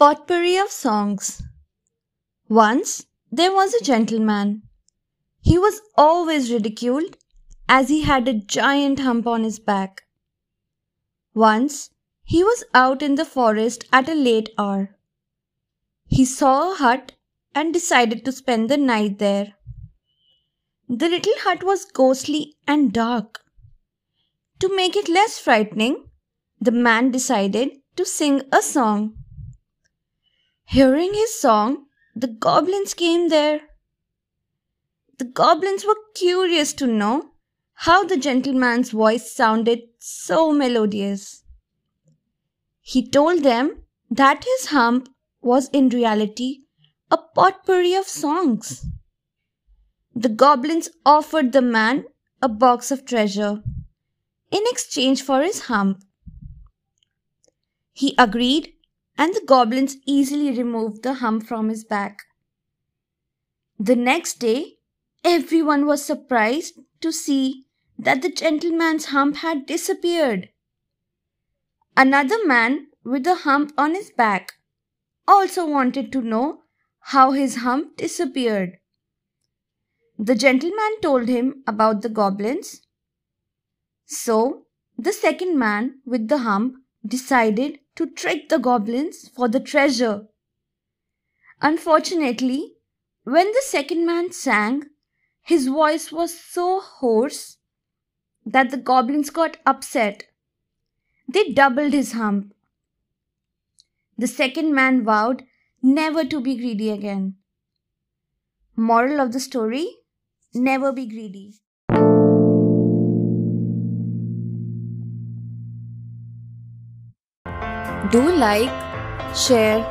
Potpourri of Songs Once there was a gentleman. He was always ridiculed as he had a giant hump on his back. Once he was out in the forest at a late hour. He saw a hut and decided to spend the night there. The little hut was ghostly and dark. To make it less frightening, the man decided to sing a song. Hearing his song, the goblins came there. The goblins were curious to know how the gentleman's voice sounded so melodious. He told them that his hump was in reality a potpourri of songs. The goblins offered the man a box of treasure in exchange for his hump. He agreed, and the goblins easily removed the hump from his back. The next day, everyone was surprised to see that the gentleman's hump had disappeared. Another man with a hump on his back also wanted to know how his hump disappeared. The gentleman told him about the goblins. So the second man with the hump decided to trick the goblins for the treasure. Unfortunately, when the second man sang, his voice was so hoarse that the goblins got upset. They doubled his hump. The second man vowed never to be greedy again. Moral of the story Never be greedy. Do like, share,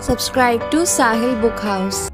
subscribe to Sahil Book House.